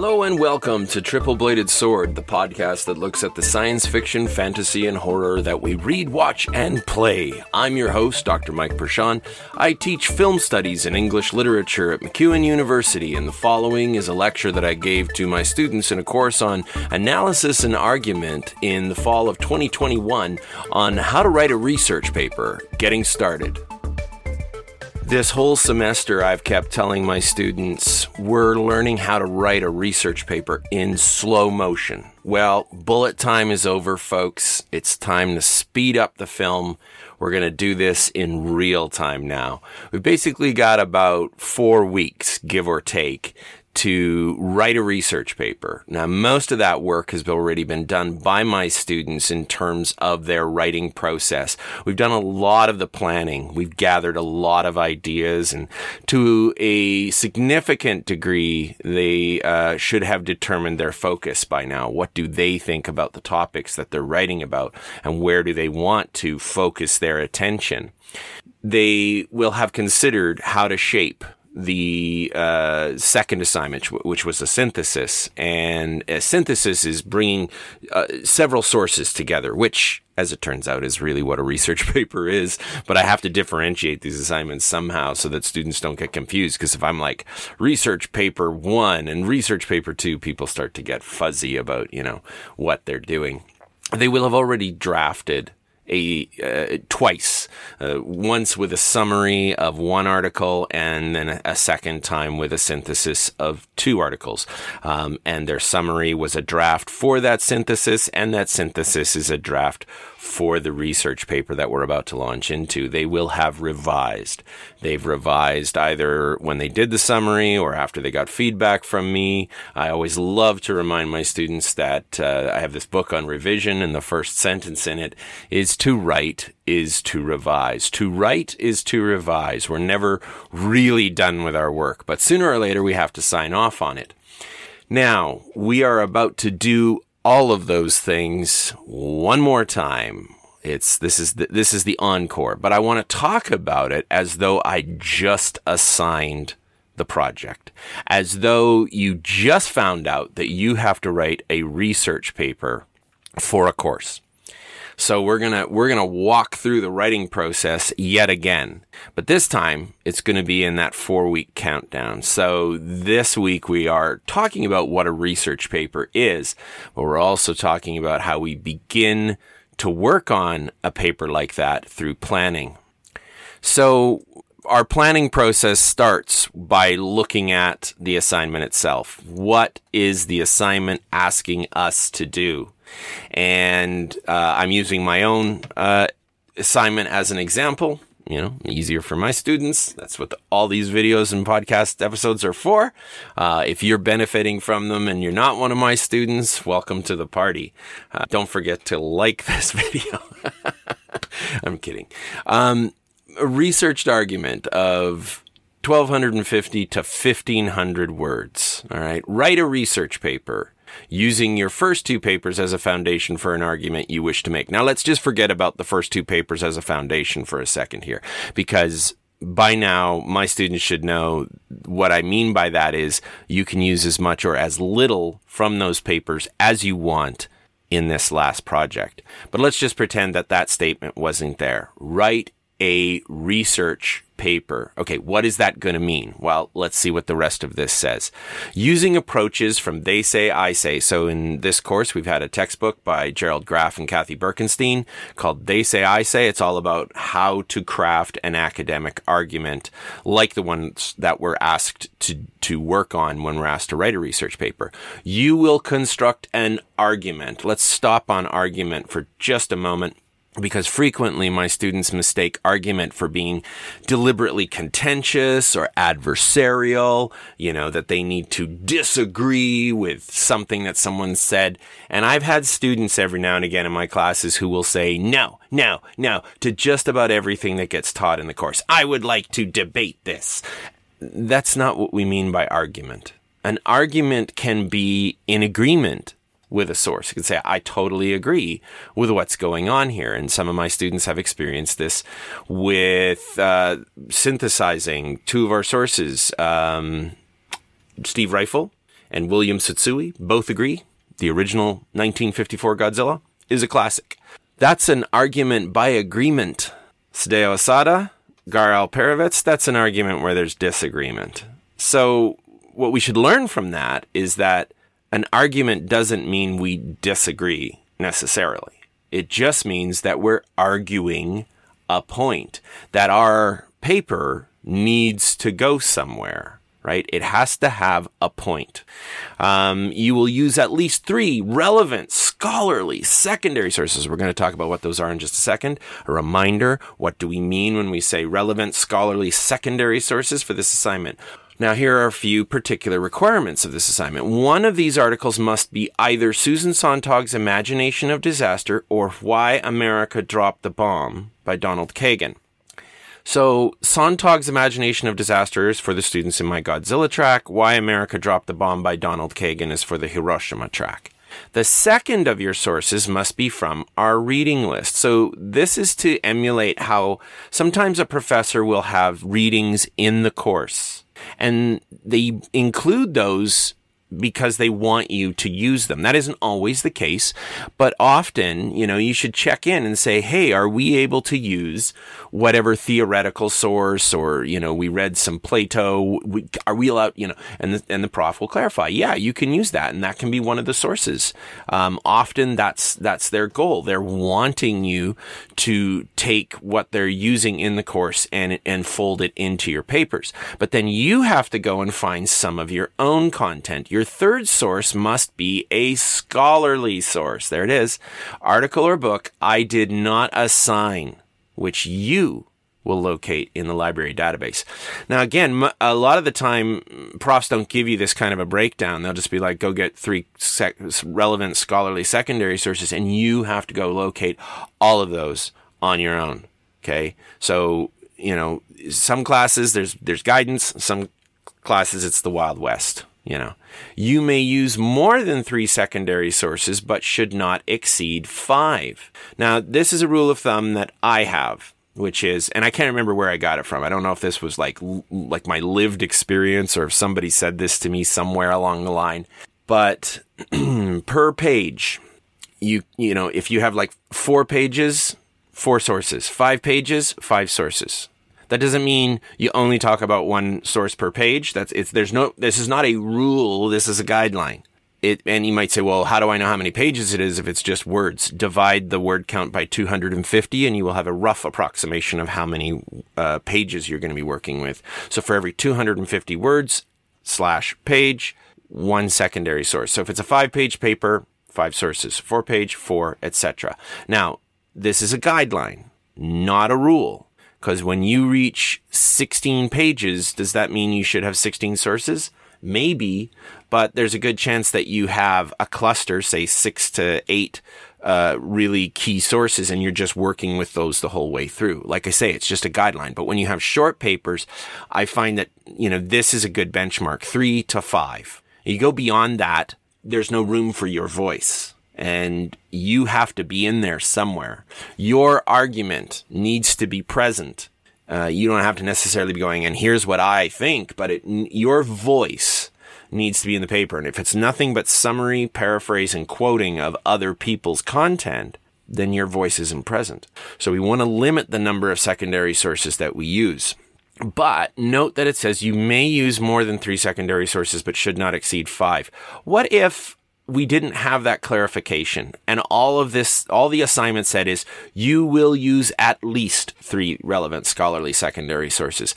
Hello and welcome to Triple Bladed Sword, the podcast that looks at the science fiction, fantasy, and horror that we read, watch, and play. I'm your host, Dr. Mike Perschon. I teach film studies and English literature at MacEwan University, and the following is a lecture that I gave to my students in a course on analysis and argument in the fall of 2021 on how to write a research paper. Getting started. This whole semester, I've kept telling my students we're learning how to write a research paper in slow motion. Well, bullet time is over, folks. It's time to speed up the film. We're going to do this in real time now. We've basically got about four weeks, give or take, to write a research paper. Now, most of that work has already been done by my students in terms of their writing process. We've done a lot of the planning. We've gathered a lot of ideas and to a significant degree, they uh, should have determined their focus by now. What do they think about the topics that they're writing about and where do they want to focus their attention? They will have considered how to shape the uh, second assignment, which was a synthesis. And a synthesis is bringing uh, several sources together, which, as it turns out, is really what a research paper is. But I have to differentiate these assignments somehow so that students don't get confused. Because if I'm like research paper one and research paper two, people start to get fuzzy about, you know, what they're doing. They will have already drafted a uh, twice, uh, once with a summary of one article, and then a, second time with a synthesis of two articles. Um, and their summary was a draft for that synthesis, and that synthesis is a draft for the research paper that we're about to launch into. They will have revised. They've revised either when they did the summary or after they got feedback from me. I always love to remind my students that uh, I have this book on revision, and the first sentence in it is to write is to revise. To write is to revise. We're never really done with our work, but sooner or later we have to sign off on it. Now, we are about to do all of those things one more time. It's this is the, this is the encore, but I want to talk about it as though I just assigned the project, as though you just found out that you have to write a research paper for a course. So we're going to, we're going to walk through the writing process yet again. But this time it's going to be in that four week countdown. So this week we are talking about what a research paper is, but we're also talking about how we begin to work on a paper like that through planning. So our planning process starts by looking at the assignment itself. What is the assignment asking us to do? And uh, I'm using my own uh, assignment as an example. You know, easier for my students. That's what the, all these videos and podcast episodes are for. Uh, if you're benefiting from them and you're not one of my students, welcome to the party. Uh, don't forget to like this video. I'm kidding. Um, a researched argument of 1250 to 1500 words. All right. Write a research paper using your first two papers as a foundation for an argument you wish to make. Now, let's just forget about the first two papers as a foundation for a second here, because by now, my students should know what I mean by that is you can use as much or as little from those papers as you want in this last project. But let's just pretend that that statement wasn't there. Write a research paper. Okay, what is that going to mean? Well, let's see what the rest of this says. Using approaches from they say, I say. So in this course, we've had a textbook by Gerald Graff and Kathy Birkenstein called They Say, I Say. It's all about how to craft an academic argument like the ones that we're asked to, to work on when we're asked to write a research paper. You will construct an argument. Let's stop on argument for just a moment because frequently my students mistake argument for being deliberately contentious or adversarial, you know, that they need to disagree with something that someone said. And I've had students every now and again in my classes who will say no, no, no to just about everything that gets taught in the course. I would like to debate this. That's not what we mean by argument. An argument can be in agreement with a source. You can say, I totally agree with what's going on here. And some of my students have experienced this with uh, synthesizing two of our sources, um, Steve Ryfle and William Tsutsui both agree the original 1954 Godzilla is a classic. That's an argument by agreement. Sadao Asada, Gar Alperovitz, that's an argument where there's disagreement. So, what we should learn from that is that an argument doesn't mean we disagree necessarily. It just means that we're arguing a point, that our paper needs to go somewhere right? It has to have a point. Um, you will use at least three relevant, scholarly, secondary sources. We're going to talk about what those are in just a second. A reminder what do we mean when we say relevant, scholarly, secondary sources for this assignment? Now, here are a few particular requirements of this assignment. One of these articles must be either Susan Sontag's Imagination of Disaster or Why America Dropped the Bomb by Donald Kagan. So, Sontag's Imagination of Disaster is for the students in my Godzilla track. Why America Dropped the Bomb by Donald Kagan is for the Hiroshima track. The second of your sources must be from our reading list. So this is to emulate how sometimes a professor will have readings in the course and they include those because they want you to use them. That isn't always the case, but often, you know, you should check in and say, Hey, are we able to use whatever theoretical source or, you know, we read some Plato. We, are we allowed, you know, and the, and the prof will clarify. Yeah, you can use that. And that can be one of the sources. Um, often that's, that's their goal. They're wanting you to take what they're using in the course and, and fold it into your papers. But then you have to go and find some of your own content. Your third source must be a scholarly source. There it is. Article or book I did not assign which you will locate in the library database. Now, again, a lot of the time, profs don't give you this kind of a breakdown. They'll just be like, go get three sec- relevant scholarly secondary sources, and you have to go locate all of those on your own. Okay. So, you know, some classes, there's, there's guidance. Some classes, it's the Wild West. You know, you may use more than three secondary sources, but should not exceed five. Now, this is a rule of thumb that I have, which is, and I can't remember where I got it from. I don't know if this was like, like my lived experience or if somebody said this to me somewhere along the line, but per page, you, you know, if you have like four pages, four sources, five pages, five sources. That doesn't mean you only talk about one source per page. That's it's there's no this is not a rule. This is a guideline. It and you might say, well, how do I know how many pages it is if it's just words? Divide the word count by 250, and you will have a rough approximation of how many uh, pages you're going to be working with. So for every 250 words slash page, one secondary source. So if it's a five page paper, five sources, four page, four, etc. Now, this is a guideline, not a rule. Because when you reach 16 pages, does that mean you should have 16 sources? Maybe, but there's a good chance that you have a cluster, say six to eight uh, really key sources, and you're just working with those the whole way through. Like I say, it's just a guideline. But when you have short papers, I find that, you know, this is a good benchmark, three to five. You go beyond that, there's no room for your voice and you have to be in there somewhere. Your argument needs to be present. Uh, you don't have to necessarily be going, and here's what I think, but it, your voice needs to be in the paper. And if it's nothing but summary, paraphrase, and quoting of other people's content, then your voice isn't present. So we want to limit the number of secondary sources that we use. But note that it says you may use more than three secondary sources, but should not exceed five. What if we didn't have that clarification. And all of this, all the assignment said is you will use at least three relevant scholarly secondary sources.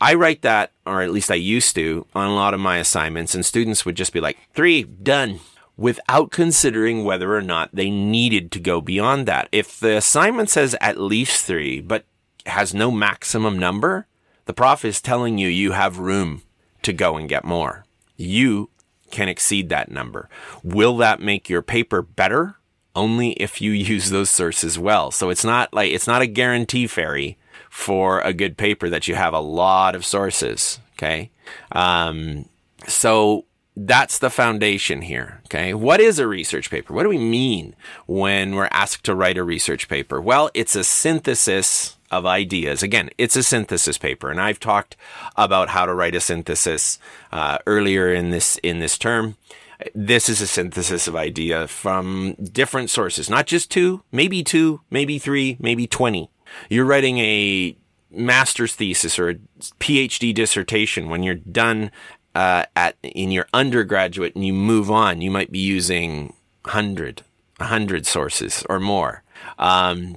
I write that, or at least I used to, on a lot of my assignments, and students would just be like, three, done. Without considering whether or not they needed to go beyond that. If the assignment says at least three, but has no maximum number, the prof is telling you you have room to go and get more. You can exceed that number. Will that make your paper better? Only if you use those sources well. So it's not like, it's not a guarantee fairy for a good paper that you have a lot of sources. Okay. Um, so that's the foundation here. Okay. What is a research paper? What do we mean when we're asked to write a research paper? Well, it's a synthesis of ideas. Again, it's a synthesis paper, and I've talked about how to write a synthesis uh, earlier in this in this term. This is a synthesis of idea from different sources, not just two, maybe two, maybe three, maybe twenty. You're writing a master's thesis or a PhD dissertation when you're done uh, at in your undergraduate and you move on, you might be using hundred, hundred sources or more. Um,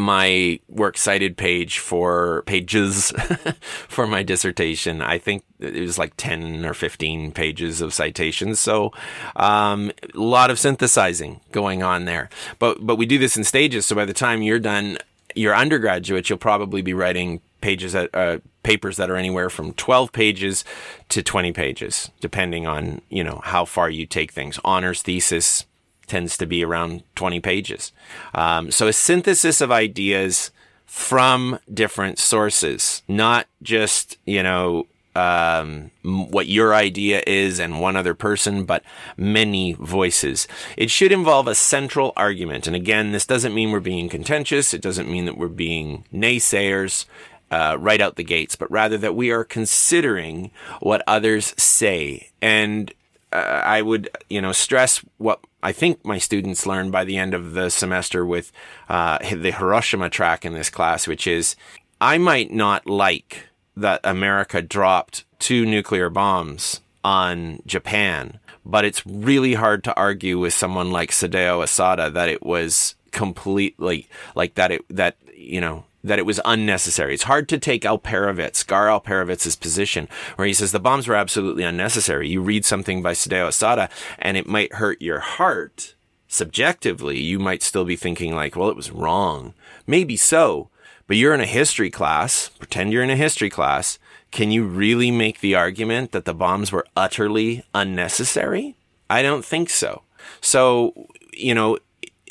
my works cited page for pages for my dissertation. I think it was like 10 or 15 pages of citations. So, um, a lot of synthesizing going on there. But, but we do this in stages. So by the time you're done, your undergraduate, you'll probably be writing pages that, uh, papers that are anywhere from 12 pages to 20 pages, depending on, you know, how far you take things. Honors thesis, tends to be around 20 pages. Um, so a synthesis of ideas from different sources, not just, you know, um, what your idea is and one other person, but many voices. It should involve a central argument. And again, this doesn't mean we're being contentious. It doesn't mean that we're being naysayers. Uh, right out the gates, but rather that we are considering what others say. And uh, I would, you know, stress what I think my students learn by the end of the semester with uh, the Hiroshima track in this class, which is I might not like that America dropped two nuclear bombs on Japan, but it's really hard to argue with someone like Sadao Asada that it was completely like that it that you know that it was unnecessary. It's hard to take Alperovitz, Gar Alperovitz's position, where he says the bombs were absolutely unnecessary. You read something by Sadao Asada, and it might hurt your heart. Subjectively, you might still be thinking like, well, it was wrong. Maybe so, but you're in a history class. Pretend you're in a history class. Can you really make the argument that the bombs were utterly unnecessary? I don't think so. So, you know,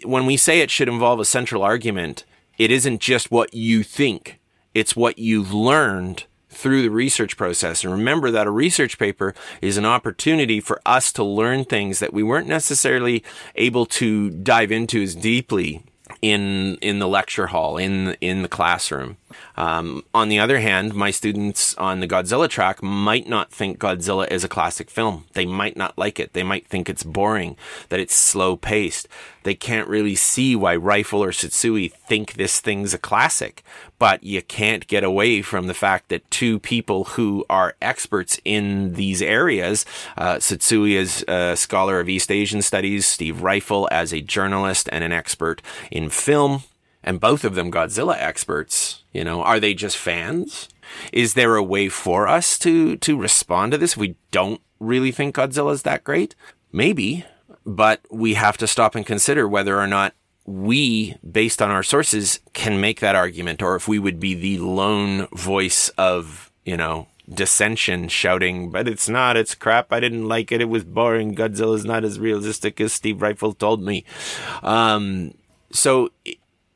when we say it should involve a central argument, it isn't just what you think, it's what you've learned through the research process. And remember that a research paper is an opportunity for us to learn things that we weren't necessarily able to dive into as deeply in in the lecture hall in in the classroom. Um, on the other hand, my students on the Godzilla track might not think Godzilla is a classic film. They might not like it. They might think it's boring, that it's slow paced. They can't really see why Ryfle or Tsutsui think this thing's a classic. But you can't get away from the fact that two people who are experts in these areas, uh, Tsutsui is a scholar of East Asian studies, Steve Ryfle as a journalist and an expert in film, and both of them Godzilla experts. You know, are they just fans? Is there a way for us to to respond to this? We don't really think Godzilla's that great. Maybe, but we have to stop and consider whether or not we, based on our sources, can make that argument, or if we would be the lone voice of, you know, dissension shouting, but it's not, it's crap, I didn't like it, it was boring, Godzilla's not as realistic as Steve Ryfle told me. Um, so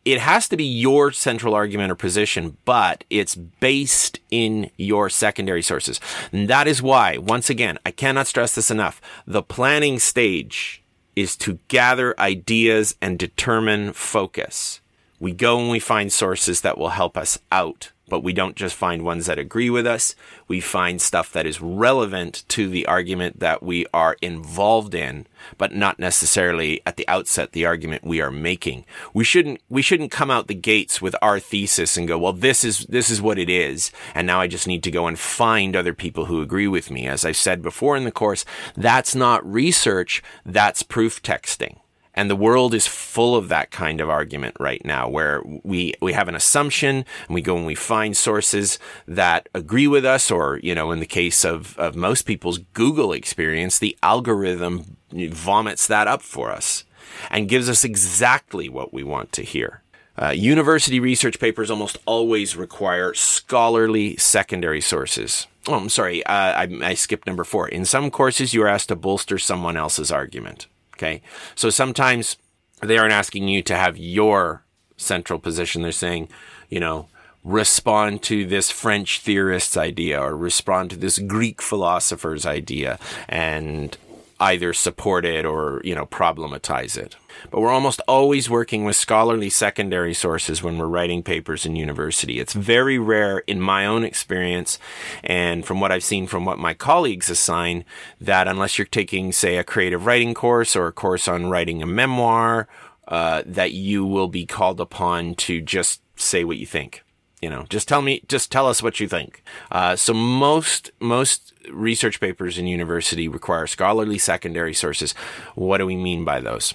it has to be your central argument or position, but it's based in your secondary sources. And that is why, once again, I cannot stress this enough. The planning stage is to gather ideas and determine focus. We go and we find sources that will help us out but we don't just find ones that agree with us. We find stuff that is relevant to the argument that we are involved in, but not necessarily at the outset the argument we are making. We shouldn't we shouldn't come out the gates with our thesis and go, well, this is this is what it is, and now I just need to go and find other people who agree with me. As I've said before in the course, that's not research, that's proof texting. And the world is full of that kind of argument right now, where we, we have an assumption and we go and we find sources that agree with us, or, you know, in the case of, of most people's Google experience, the algorithm vomits that up for us and gives us exactly what we want to hear. Uh, university research papers almost always require scholarly secondary sources. Oh, I'm sorry. Uh, I, I skipped number four. In some courses, you are asked to bolster someone else's argument. Okay. So sometimes they aren't asking you to have your central position. They're saying, you know, respond to this French theorist's idea or respond to this Greek philosopher's idea. And either support it or, you know, problematize it. But we're almost always working with scholarly secondary sources when we're writing papers in university. It's very rare in my own experience and from what I've seen from what my colleagues assign that unless you're taking, say, a creative writing course or a course on writing a memoir, uh, that you will be called upon to just say what you think you know, just tell me, just tell us what you think. Uh, so most most research papers in university require scholarly secondary sources. What do we mean by those?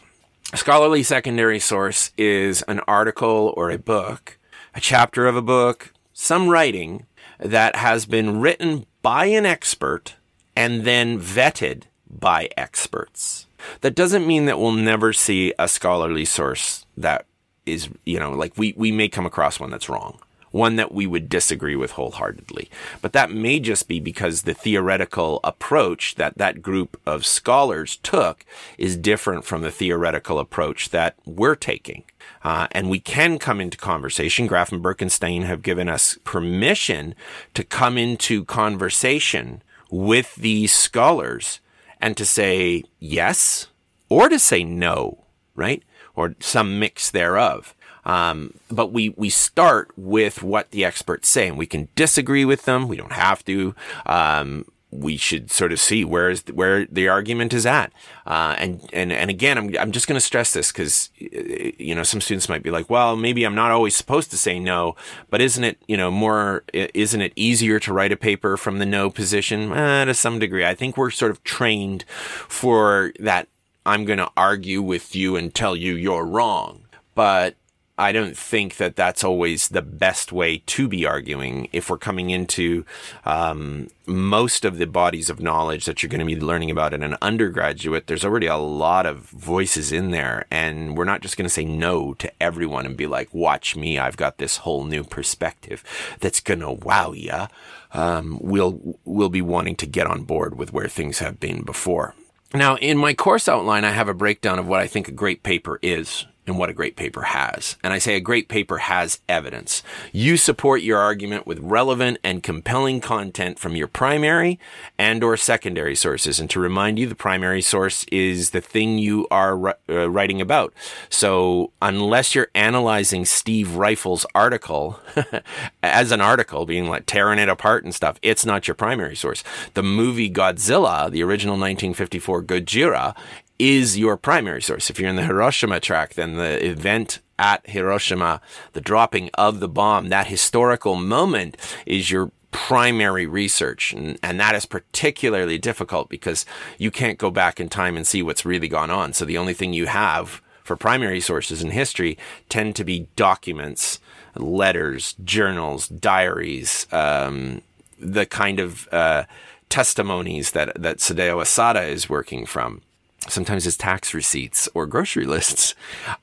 A scholarly secondary source is an article or a book, a chapter of a book, some writing that has been written by an expert and then vetted by experts. That doesn't mean that we'll never see a scholarly source that is, you know, like we, we may come across one that's wrong one that we would disagree with wholeheartedly. But that may just be because the theoretical approach that that group of scholars took is different from the theoretical approach that we're taking. Uh, and we can come into conversation. Graff and Birkenstein have given us permission to come into conversation with these scholars and to say yes or to say no, right? Or some mix thereof. Um, but we, we start with what the experts say and we can disagree with them. We don't have to. Um, we should sort of see where is where the argument is at. Uh, and, and, and again, I'm, I'm just going to stress this because, you know, some students might be like, well, maybe I'm not always supposed to say no, but isn't it, you know, more, isn't it easier to write a paper from the no position? Eh, to some degree. I think we're sort of trained for that. I'm going to argue with you and tell you you're wrong. But I don't think that that's always the best way to be arguing. If we're coming into um, most of the bodies of knowledge that you're going to be learning about in an undergraduate, there's already a lot of voices in there, and we're not just going to say no to everyone and be like, "Watch me, I've got this whole new perspective that's going to wow ya." Um, we'll we'll be wanting to get on board with where things have been before. Now, in my course outline, I have a breakdown of what I think a great paper is and what a great paper has. And I say a great paper has evidence. You support your argument with relevant and compelling content from your primary and or secondary sources. And to remind you, the primary source is the thing you are uh, writing about. So unless you're analyzing Steve Ryfle's article as an article, being like tearing it apart and stuff, it's not your primary source. The movie Godzilla, the original 1954 Gojira, is your primary source. If you're in the Hiroshima track, then the event at Hiroshima, the dropping of the bomb, that historical moment is your primary research. And, and, that is particularly difficult because you can't go back in time and see what's really gone on. So the only thing you have for primary sources in history tend to be documents, letters, journals, diaries, um, the kind of uh, testimonies that, that Sadao Asada is working from sometimes it's tax receipts or grocery lists.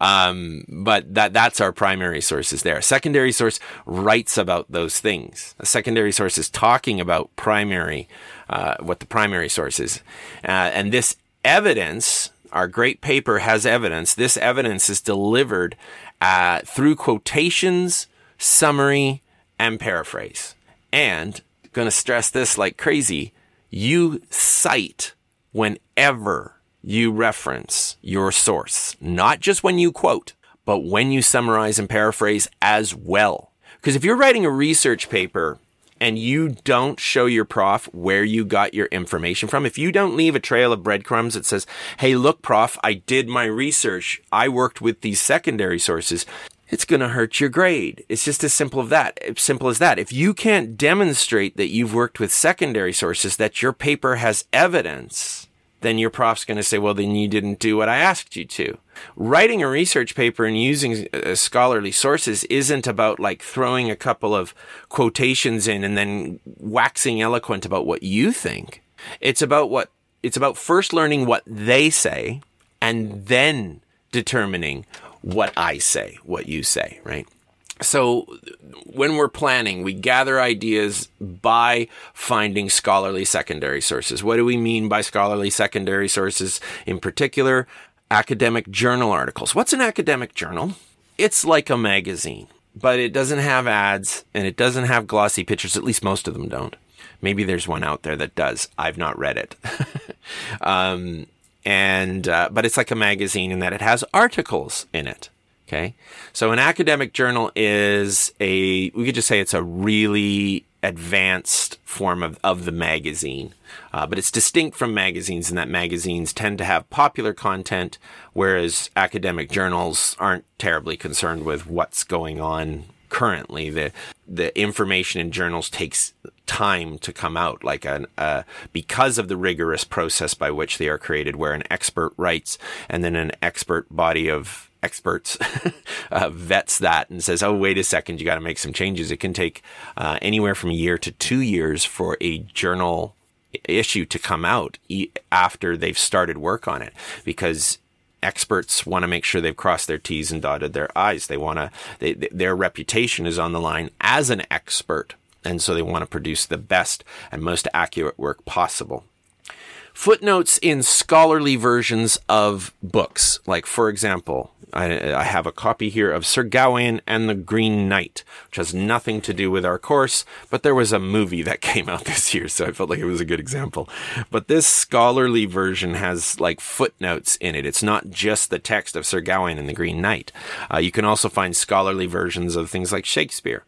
Um, but that, that's our primary sources there. A secondary source writes about those things. A secondary source is talking about primary, uh, what the primary source is. Uh, and this evidence, our great paper has evidence. This evidence is delivered, uh, through quotations, summary, and paraphrase. And going to stress this like crazy. You cite whenever you reference your source, not just when you quote, but when you summarize and paraphrase as well. Because if you're writing a research paper and you don't show your prof where you got your information from, if you don't leave a trail of breadcrumbs that says, Hey, look, prof, I did my research. I worked with these secondary sources. It's going to hurt your grade. It's just as simple as that. As simple as that. If you can't demonstrate that you've worked with secondary sources, that your paper has evidence, then your prof's going to say, well, then you didn't do what I asked you to. Writing a research paper and using uh, scholarly sources isn't about like throwing a couple of quotations in and then waxing eloquent about what you think. It's about what, it's about first learning what they say and then determining what I say, what you say, right? So when we're planning, we gather ideas by finding scholarly secondary sources. What do we mean by scholarly secondary sources? In particular, academic journal articles. What's an academic journal? It's like a magazine, but it doesn't have ads and it doesn't have glossy pictures. At least most of them don't. Maybe there's one out there that does. I've not read it. Um, and uh, but it's like a magazine in that it has articles in it. Okay, so an academic journal is a we could just say it's a really advanced form of, of the magazine. Uh, but it's distinct from magazines in that magazines tend to have popular content, whereas academic journals aren't terribly concerned with what's going on currently. The the information in journals takes time to come out, like an uh, because of the rigorous process by which they are created, where an expert writes and then an expert body of experts uh, vets that and says, "Oh, wait a second, you got to make some changes." It can take uh, anywhere from a year to two years for a journal issue to come out e- after they've started work on it because experts want to make sure they've crossed their T's and dotted their I's. They want to, they, their reputation is on the line as an expert. And so they want to produce the best and most accurate work possible. Footnotes in scholarly versions of books, like for example, I, I, have a copy here of Sir Gawain and the Green Knight, which has nothing to do with our course, but there was a movie that came out this year, so I felt like it was a good example. But this scholarly version has like footnotes in it. It's not just the text of Sir Gawain and the Green Knight. Uh, you can also find scholarly versions of things like Shakespeare.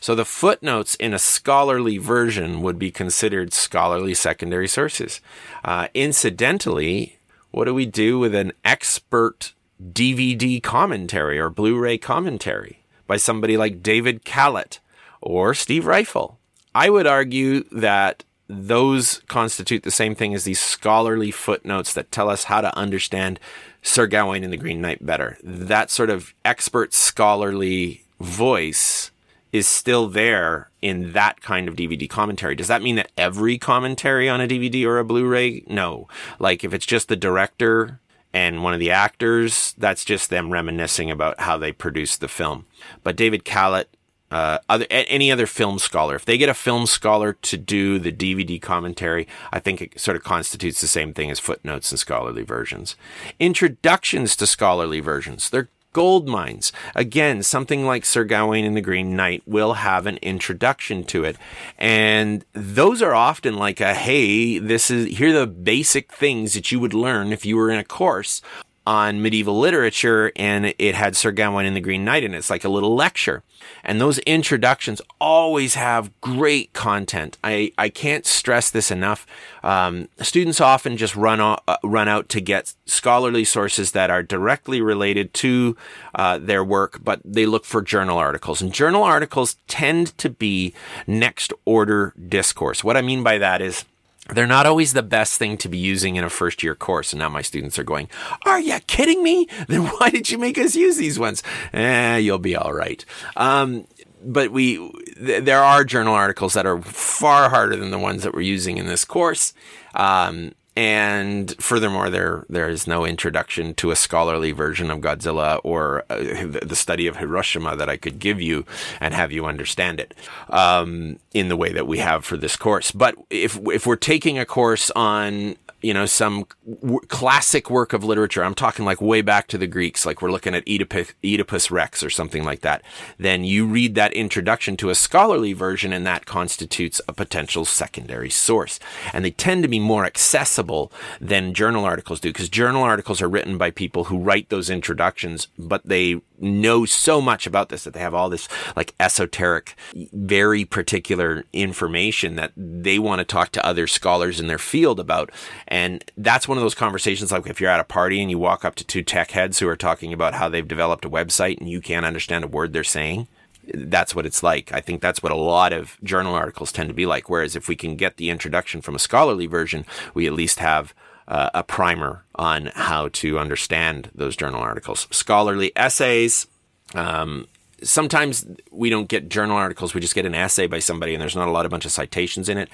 So the footnotes in a scholarly version would be considered scholarly secondary sources. Uh, incidentally, what do we do with an expert DVD commentary or Blu-ray commentary by somebody like David Kalat or Steve Ryfle? I would argue that those constitute the same thing as these scholarly footnotes that tell us how to understand Sir Gawain and the Green Knight better. That sort of expert scholarly voice is still there in that kind of DVD commentary. Does that mean that every commentary on a DVD or a Blu-ray? No. Like if it's just the director and one of the actors, that's just them reminiscing about how they produced the film. But David Kalat, uh, other, any other film scholar, if they get a film scholar to do the DVD commentary, I think it sort of constitutes the same thing as footnotes and scholarly versions. Introductions to scholarly versions. They're gold mines. Again, something like Sir Gawain and the Green Knight will have an introduction to it. And those are often like a, hey, this is, here are the basic things that you would learn if you were in a course on medieval literature and it had Sir Gawain and the Green Knight in it. It's like a little lecture. And those introductions always have great content. I, I can't stress this enough. Um, students often just run, o- uh, run out to get scholarly sources that are directly related to uh, their work, but they look for journal articles. And journal articles tend to be next order discourse. What I mean by that is, they're not always the best thing to be using in a first year course. And now my students are going, Are you kidding me? Then why did you make us use these ones? Eh, you'll be all right. Um, but we, th- there are journal articles that are far harder than the ones that we're using in this course. Um, and furthermore, there there is no introduction to a scholarly version of Godzilla or uh, the study of Hiroshima that I could give you and have you understand it um, in the way that we have for this course. But if if we're taking a course on you know, some w- classic work of literature, I'm talking like way back to the Greeks, like we're looking at Oedipus, Oedipus Rex or something like that, then you read that introduction to a scholarly version and that constitutes a potential secondary source. And they tend to be more accessible than journal articles do because journal articles are written by people who write those introductions, but they know so much about this that they have all this like esoteric, very particular information that they want to talk to other scholars in their field about. And that's one of those conversations like if you're at a party and you walk up to two tech heads who are talking about how they've developed a website and you can't understand a word they're saying. That's what it's like. I think that's what a lot of journal articles tend to be like. Whereas if we can get the introduction from a scholarly version, we at least have uh, a primer on how to understand those journal articles. Scholarly essays. Um, sometimes we don't get journal articles. We just get an essay by somebody and there's not a lot of bunch of citations in it.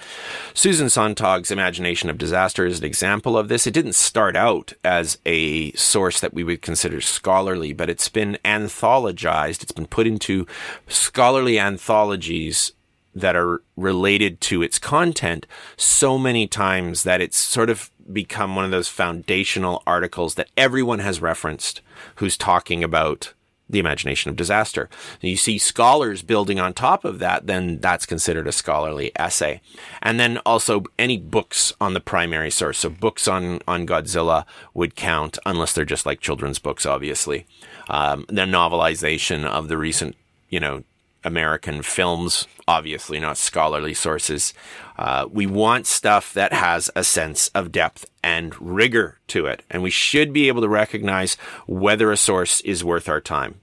Susan Sontag's Imagination of Disaster is an example of this. It didn't start out as a source that we would consider scholarly, but it's been anthologized. It's been put into scholarly anthologies that are related to its content so many times that it's sort of become one of those foundational articles that everyone has referenced who's talking about the imagination of disaster. You see scholars building on top of that, then that's considered a scholarly essay. And then also any books on the primary source. So books on, on Godzilla would count, unless they're just like children's books, obviously. Um, the novelization of the recent, you know, American films, obviously not scholarly sources. Uh, we want stuff that has a sense of depth and rigor to it. And we should be able to recognize whether a source is worth our time.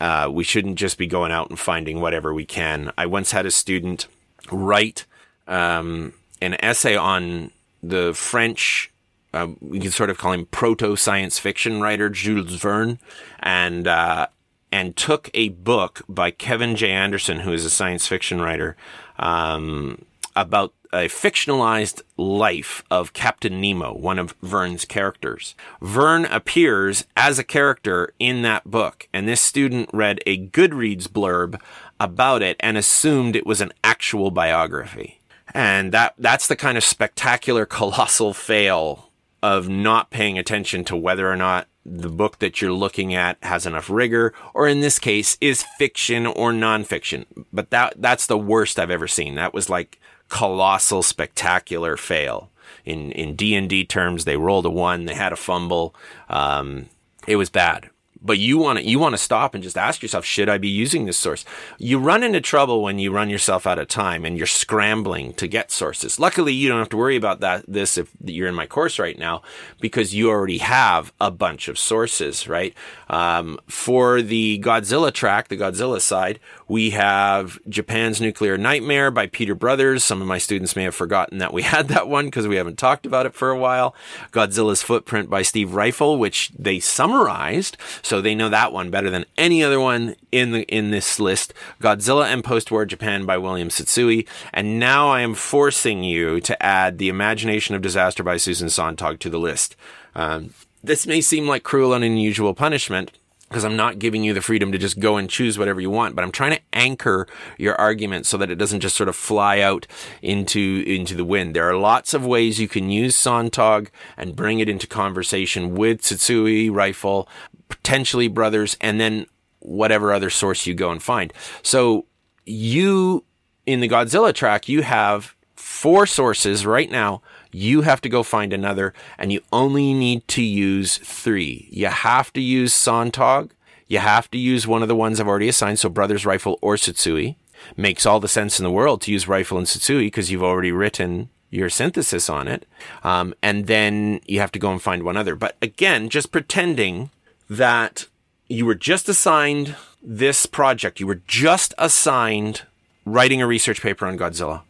Uh, we shouldn't just be going out and finding whatever we can. I once had a student write um, an essay on the French uh, we can sort of call him proto science fiction writer Jules Verne, and uh, and took a book by Kevin J. Anderson, who is a science fiction writer, um, about a fictionalized life of Captain Nemo, one of Verne's characters. Verne appears as a character in that book, and this student read a Goodreads blurb about it and assumed it was an actual biography. And that that's the kind of spectacular colossal fail of not paying attention to whether or not the book that you're looking at has enough rigor, or in this case, is fiction or nonfiction. But that that's the worst I've ever seen. That was like colossal, spectacular fail. In in D and D terms, they rolled a one, they had a fumble. Um, it was bad but you want to you want to stop and just ask yourself should i be using this source? You run into trouble when you run yourself out of time and you're scrambling to get sources. Luckily you don't have to worry about that this if you're in my course right now because you already have a bunch of sources right? Um, for the godzilla track the godzilla side we have japan's nuclear nightmare by peter brothers some of my students may have forgotten that we had that one because we haven't talked about it for a while godzilla's footprint by steve Ryfle which they summarized so they know that one better than any other one in the in this list. Godzilla and Post-War Japan by William Tsutsui. And now I am forcing you to add The Imagination of Disaster by Susan Sontag to the list. Um, this may seem like cruel and unusual punishment, because I'm not giving you the freedom to just go and choose whatever you want, but I'm trying to anchor your argument so that it doesn't just sort of fly out into into the wind. There are lots of ways you can use Sontag and bring it into conversation with Tsutsui Ryfle, potentially brothers, and then whatever other source you go and find. So you in the Godzilla track, you have four sources right now. You have to go find another, and you only need to use three. You have to use Sontag. You have to use one of the ones I've already assigned, so Brothers Ryfle or Tsutsui. Makes all the sense in the world to use Ryfle and Tsutsui because you've already written your synthesis on it. Um, and then you have to go and find one other. But again, just pretending that you were just assigned this project. You were just assigned writing a research paper on Godzilla.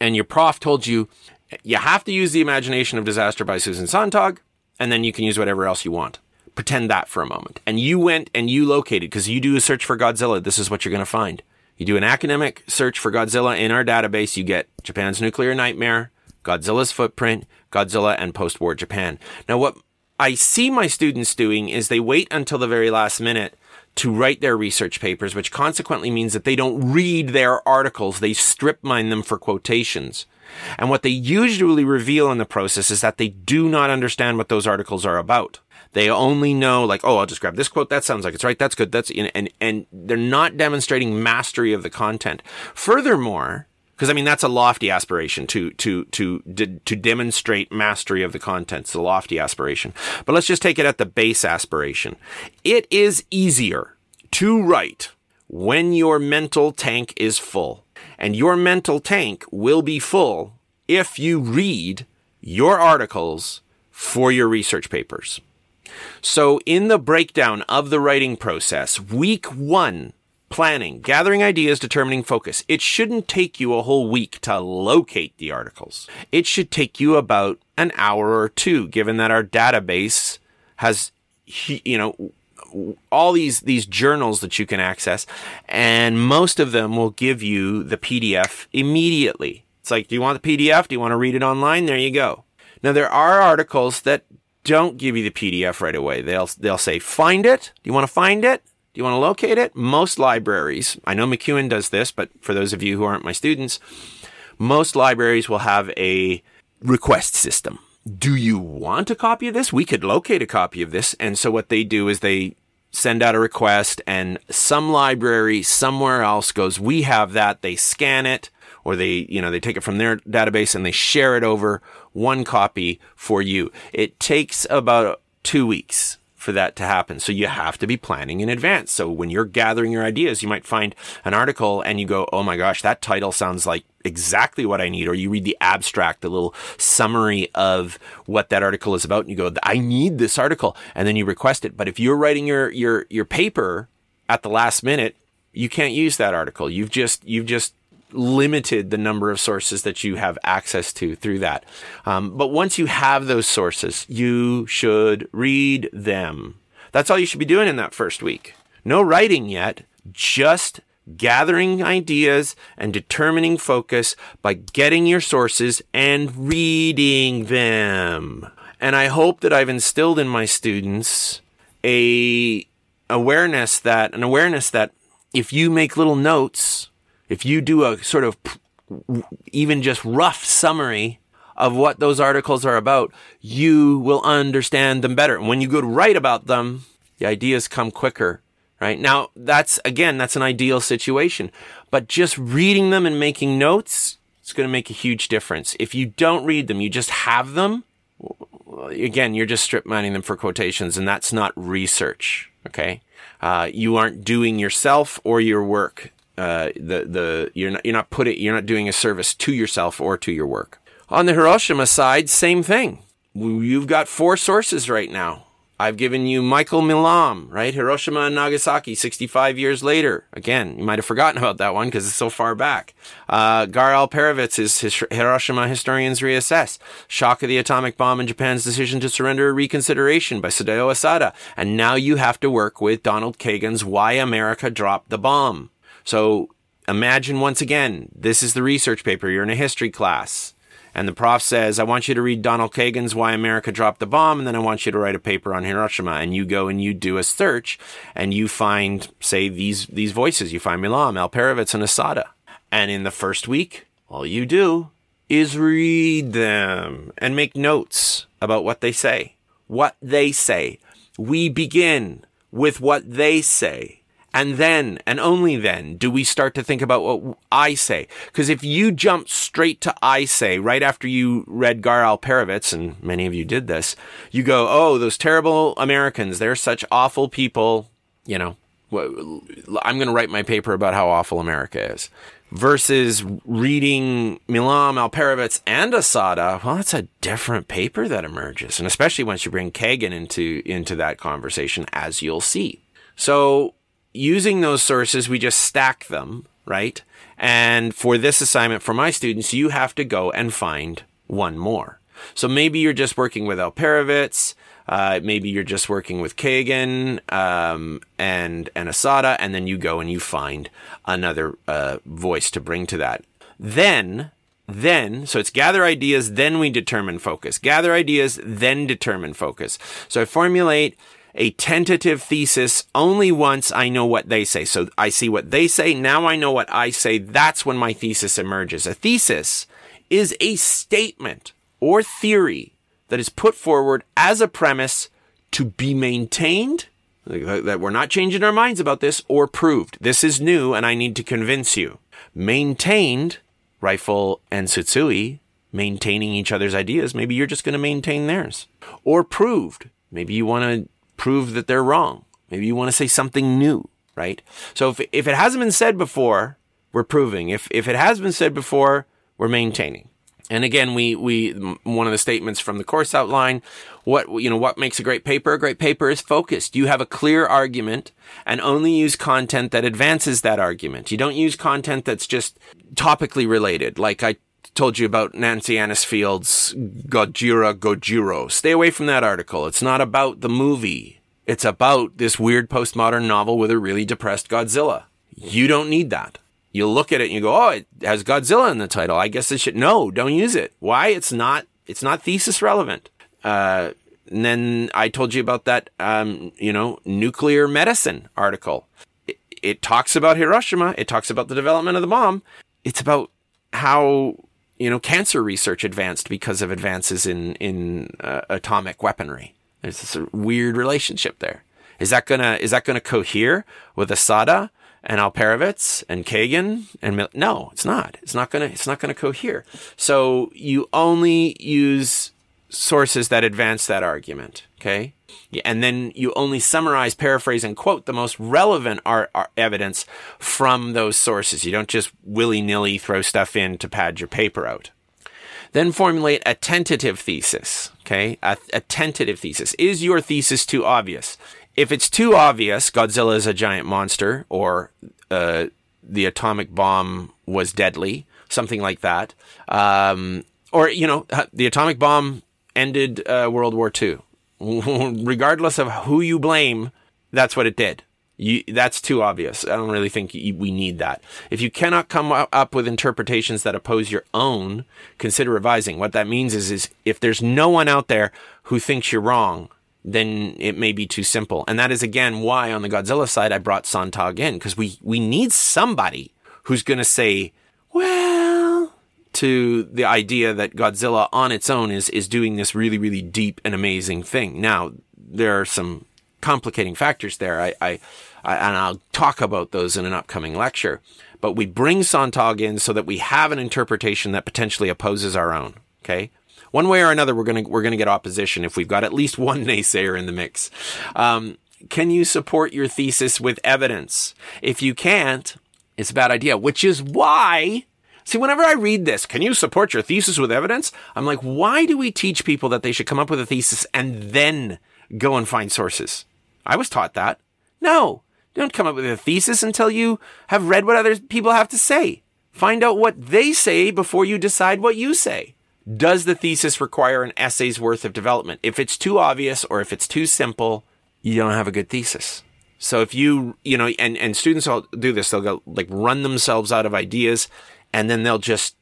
And your prof told you you have to use the imagination of disaster by Susan Sontag, and then you can use whatever else you want. Pretend that for a moment. And you went and you located, because you do a search for Godzilla, this is what you're going to find. You do an academic search for Godzilla in our database, you get Japan's nuclear nightmare, Godzilla's footprint, Godzilla, and post war Japan. Now, what I see my students doing is they wait until the very last minute to write their research papers, which consequently means that they don't read their articles. They strip mine them for quotations. And what they usually reveal in the process is that they do not understand what those articles are about. They only know like, oh, I'll just grab this quote. That sounds like it's right. That's good. That's, and, and they're not demonstrating mastery of the content. Furthermore, because I mean that's a lofty aspiration to to to to demonstrate mastery of the content. It's a lofty aspiration, but let's just take it at the base aspiration. It is easier to write when your mental tank is full, and your mental tank will be full if you read your articles for your research papers. So, in the breakdown of the writing process, week one planning, gathering ideas, determining focus. It shouldn't take you a whole week to locate the articles. It should take you about an hour or two, given that our database has, you know, all these these journals that you can access and most of them will give you the PDF immediately. It's like, do you want the PDF? Do you want to read it online? There you go. Now there are articles that don't give you the PDF right away. They'll they'll say, "Find it. Do you want to find it?" Do you want to locate it? Most libraries, I know MacEwan does this, but for those of you who aren't my students, most libraries will have a request system. Do you want a copy of this? We could locate a copy of this. And so what they do is they send out a request and some library somewhere else goes, we have that. They scan it or they, you know, they take it from their database and they share it over one copy for you. It takes about two weeks for that to happen. So you have to be planning in advance. So when you're gathering your ideas, you might find an article and you go, Oh my gosh, that title sounds like exactly what I need. Or you read the abstract, the little summary of what that article is about. And you go, I need this article. And then you request it. But if you're writing your, your, your paper at the last minute, you can't use that article. You've just, you've just limited the number of sources that you have access to through that. Um, but once you have those sources, you should read them. That's all you should be doing in that first week. No writing yet, just gathering ideas and determining focus by getting your sources and reading them. And I hope that I've instilled in my students a awareness that an awareness that if you make little notes if you do a sort of even just rough summary of what those articles are about, you will understand them better. And when you go to write about them, the ideas come quicker, right? Now, that's again, that's an ideal situation, but just reading them and making notes, it's going to make a huge difference. If you don't read them, you just have them, again, you're just strip mining them for quotations, and that's not research, okay? Uh, you aren't doing yourself or your work uh, the the you're not you're not putting you're not doing a service to yourself or to your work. On the Hiroshima side, same thing. You've got four sources right now. I've given you Michael Milam, right? Hiroshima and Nagasaki, 65 years later. Again, you might have forgotten about that one because it's so far back. Uh, Gar Alperovitz is his Hiroshima Historians Reassess. Shock of the Atomic Bomb and Japan's Decision to Surrender Reconsideration by Sadao Asada. And now you have to work with Donald Kagan's Why America Dropped the Bomb. So imagine once again, this is the research paper. You're in a history class. And the prof says, I want you to read Donald Kagan's Why America Dropped the Bomb, and then I want you to write a paper on Hiroshima. And you go and you do a search, and you find, say, these, these voices. You find Milam, Alperovitz, and Asada. And in the first week, all you do is read them and make notes about what they say. What they say. We begin with what they say. And then, and only then, do we start to think about what I say. Because if you jump straight to I say right after you read Gar Alperovitz, and many of you did this, you go, oh, those terrible Americans, they're such awful people. You know, I'm going to write my paper about how awful America is. Versus reading Milam, Alperovitz, and Asada, well, that's a different paper that emerges. And especially once you bring Kagan into, into that conversation, as you'll see. So using those sources, we just stack them, right? And for this assignment for my students, you have to go and find one more. So maybe you're just working with Alperovitz, uh, maybe you're just working with Kagan um, and and Asada, and then you go and you find another uh, voice to bring to that. Then, then, so it's gather ideas, then we determine focus. Gather ideas, then determine focus. So I formulate a tentative thesis only once I know what they say. So I see what they say. Now I know what I say. That's when my thesis emerges. A thesis is a statement or theory that is put forward as a premise to be maintained that we're not changing our minds about this or proved. This is new and I need to convince you. Maintained, Ryfle and Tsutsui, maintaining each other's ideas. Maybe you're just going to maintain theirs. Or proved. Maybe you want to prove that they're wrong. Maybe you want to say something new, right? So if, if it hasn't been said before, we're proving. If, if it has been said before, we're maintaining. And again, we, we, one of the statements from the course outline, what, you know, what makes a great paper? A great paper is focused. You have a clear argument and only use content that advances that argument. You don't use content that's just topically related. Like I told you about Nancy Anisfield's Gojira Gojiro. Stay away from that article. It's not about the movie. It's about this weird postmodern novel with a really depressed Godzilla. You don't need that. You look at it and you go, "Oh, it has Godzilla in the title. I guess it should." No, don't use it. Why? It's not. It's not thesis relevant. Uh, and then I told you about that, um, you know, nuclear medicine article. It, it talks about Hiroshima. It talks about the development of the bomb. It's about how you know, cancer research advanced because of advances in in uh, atomic weaponry. There's this weird relationship there. Is that gonna is that gonna cohere with Asada and Alperovitz and Kagan and Mil- no, it's not. It's not gonna it's not gonna cohere. So you only use sources that advance that argument. Okay, and then you only summarize, paraphrase, and quote the most relevant art, art evidence from those sources. You don't just willy nilly throw stuff in to pad your paper out. Then formulate a tentative thesis. Okay, a, a tentative thesis. Is your thesis too obvious? If it's too obvious, Godzilla is a giant monster, or uh, the atomic bomb was deadly, something like that, um, or you know, the atomic bomb ended uh, World War II. Regardless of who you blame, that's what it did. You, that's too obvious. I don't really think we need that. If you cannot come up with interpretations that oppose your own, consider revising. What that means is, is if there's no one out there who thinks you're wrong, then it may be too simple. And that is again why on the Godzilla side I brought Sontag in because we we need somebody who's going to say, well, to the idea that Godzilla on its own is is doing this really really deep and amazing thing. Now there are some complicating factors there. I, I, I and I'll talk about those in an upcoming lecture. But we bring Sontag in so that we have an interpretation that potentially opposes our own. Okay one way or another, we're gonna we're gonna get opposition if we've got at least one naysayer in the mix. Um, can you support your thesis with evidence? If you can't, it's a bad idea. Which is why. See, whenever I read this, can you support your thesis with evidence? I'm like, why do we teach people that they should come up with a thesis and then go and find sources? I was taught that. No, don't come up with a thesis until you have read what other people have to say. Find out what they say before you decide what you say. Does the thesis require an essay's worth of development? If it's too obvious or if it's too simple, you don't have a good thesis. So if you, you know, and, and students will do this, they'll go like run themselves out of ideas and then they'll just,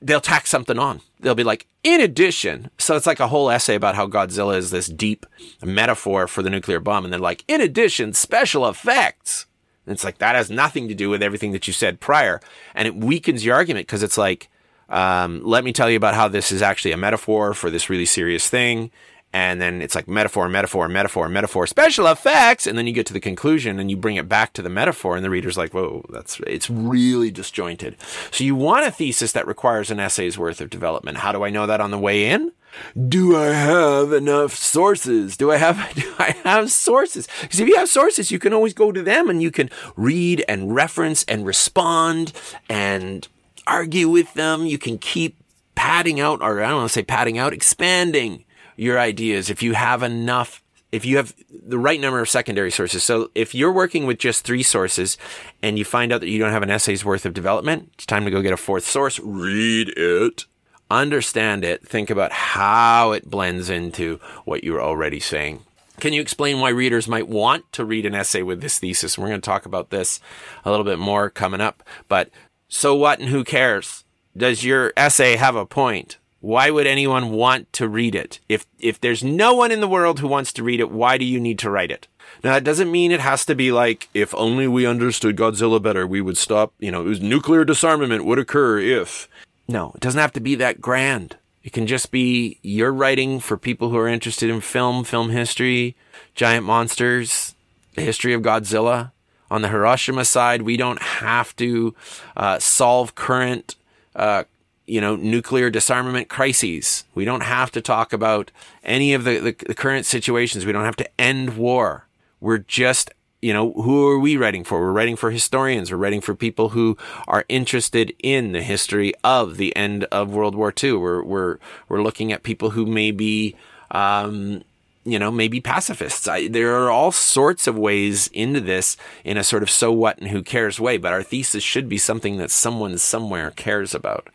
they'll tack something on. They'll be like, in addition, so it's like a whole essay about how Godzilla is this deep metaphor for the nuclear bomb. And they're like, in addition, special effects. And it's like, that has nothing to do with everything that you said prior. And it weakens your argument because it's like, um, let me tell you about how this is actually a metaphor for this really serious thing. And then it's like metaphor, metaphor, metaphor, metaphor, special effects. And then you get to the conclusion and you bring it back to the metaphor and the reader's like, whoa, that's, it's really disjointed. So you want a thesis that requires an essay's worth of development. How do I know that on the way in? Do I have enough sources? Do I have, do I have sources? Because if you have sources, you can always go to them and you can read and reference and respond and argue with them. You can keep padding out, or I don't want to say padding out, expanding your ideas if you have enough if you have the right number of secondary sources. So if you're working with just three sources and you find out that you don't have an essay's worth of development, it's time to go get a fourth source, read it, understand it, think about how it blends into what you're already saying. Can you explain why readers might want to read an essay with this thesis? We're going to talk about this a little bit more coming up, but so what and who cares? Does your essay have a point? Why would anyone want to read it? If if there's no one in the world who wants to read it, why do you need to write it? Now that doesn't mean it has to be like if only we understood Godzilla better, we would stop, you know, nuclear disarmament would occur if. No, it doesn't have to be that grand. It can just be you're writing for people who are interested in film, film history, giant monsters, the history of Godzilla. On the Hiroshima side, we don't have to uh, solve current, uh, you know, nuclear disarmament crises. We don't have to talk about any of the, the, the current situations. We don't have to end war. We're just you know, who are we writing for? We're writing for historians. We're writing for people who are interested in the history of the end of World War II. We're we're we're looking at people who may be um, you know, maybe pacifists. I, there are all sorts of ways into this in a sort of so what and who cares way, but our thesis should be something that someone somewhere cares about.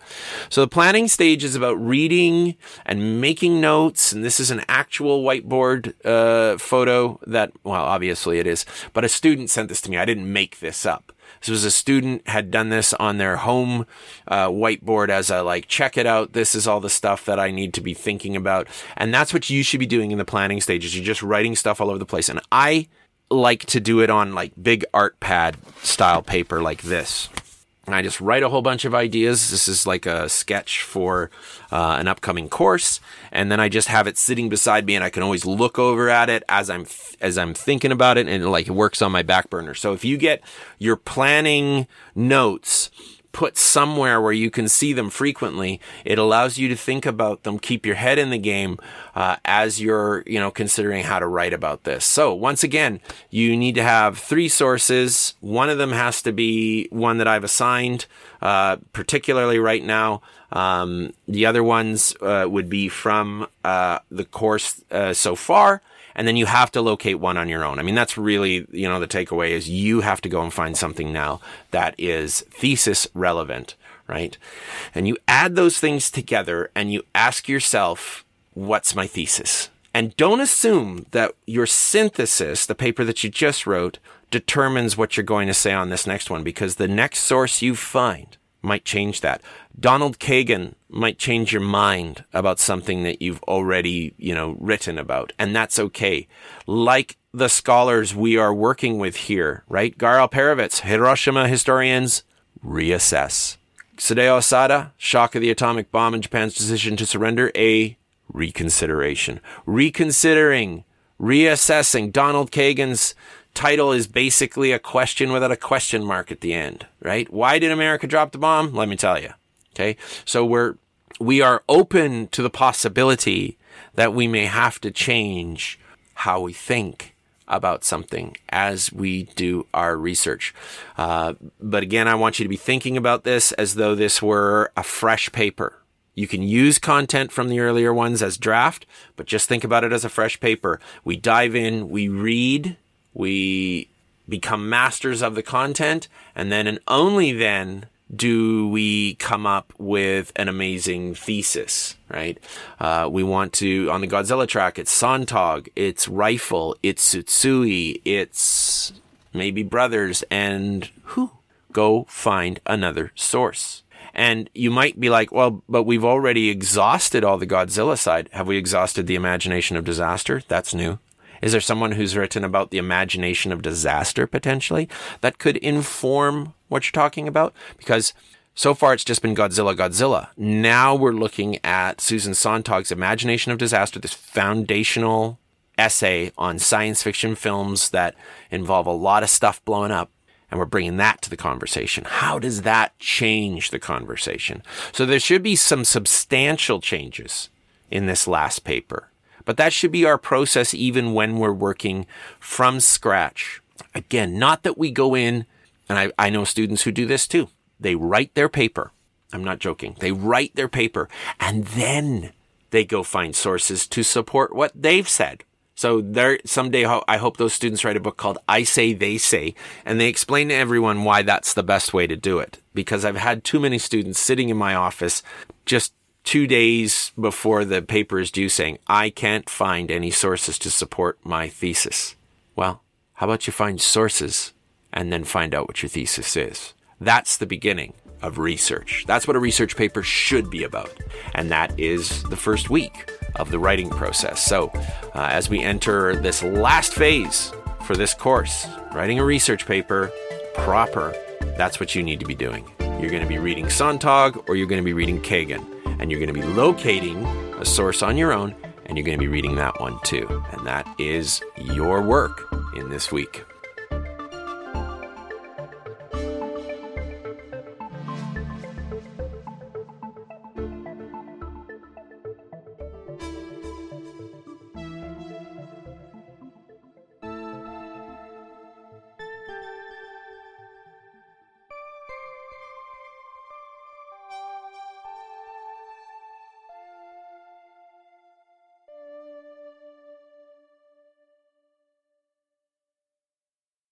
So the planning stage is about reading and making notes, and this is an actual whiteboard uh, photo that, well, obviously it is, but a student sent this to me. I didn't make this up. This was a student had done this on their home uh, whiteboard as a like, check it out. This is all the stuff that I need to be thinking about. And that's what you should be doing in the planning stages. You're just writing stuff all over the place. And I like to do it on like big art pad style paper like this. And I just write a whole bunch of ideas. This is like a sketch for uh, an upcoming course, and then I just have it sitting beside me, and I can always look over at it as I'm as I'm thinking about it, and it, like it works on my back burner. So if you get your planning notes put somewhere where you can see them frequently, it allows you to think about them, keep your head in the game uh, as you're, you know, considering how to write about this. So once again, you need to have three sources. One of them has to be one that I've assigned, uh, particularly right now. Um, the other ones uh, would be from uh, the course uh, so far and then you have to locate one on your own. I mean, that's really, you know, the takeaway is you have to go and find something now that is thesis relevant, right? And you add those things together and you ask yourself, what's my thesis? And don't assume that your synthesis, the paper that you just wrote, determines what you're going to say on this next one because the next source you find might change that. Donald Kagan might change your mind about something that you've already, you know, written about. And that's okay. Like the scholars we are working with here, right? Gar Alperovitz, Hiroshima historians, reassess. Sadao Asada, shock of the atomic bomb and Japan's decision to surrender, a reconsideration. Reconsidering, reassessing Donald Kagan's title is basically a question without a question mark at the end, right? Why did America drop the bomb? Let me tell you. Okay. So we're, we are open to the possibility that we may have to change how we think about something as we do our research. Uh, but again, I want you to be thinking about this as though this were a fresh paper. You can use content from the earlier ones as draft, but just think about it as a fresh paper. We dive in, we read, we become masters of the content, and then and only then do we come up with an amazing thesis, right? Uh, we want to, on the Godzilla track, it's Sontag, it's Ryfle, it's Tsutsui, it's maybe Brothers, and who? Go find another source. And you might be like, well, but we've already exhausted all the Godzilla side. Have we exhausted the imagination of disaster? That's new. Is there someone who's written about the imagination of disaster potentially that could inform what you're talking about? Because so far it's just been Godzilla, Godzilla. Now we're looking at Susan Sontag's imagination of disaster, this foundational essay on science fiction films that involve a lot of stuff blowing up. And we're bringing that to the conversation. How does that change the conversation? So there should be some substantial changes in this last paper. But that should be our process even when we're working from scratch. Again, not that we go in, and I, I know students who do this too. They write their paper. I'm not joking. They write their paper and then they go find sources to support what they've said. So there, someday I hope those students write a book called I Say, They Say, and they explain to everyone why that's the best way to do it. Because I've had too many students sitting in my office just two days before the paper is due saying, I can't find any sources to support my thesis. Well, how about you find sources and then find out what your thesis is? That's the beginning of research. That's what a research paper should be about. And that is the first week of the writing process. So, uh, as we enter this last phase for this course, writing a research paper proper, that's what you need to be doing. You're going to be reading Sontag or you're going to be reading Kagan and you're going to be locating a source on your own, and you're going to be reading that one too. And that is your work in this week.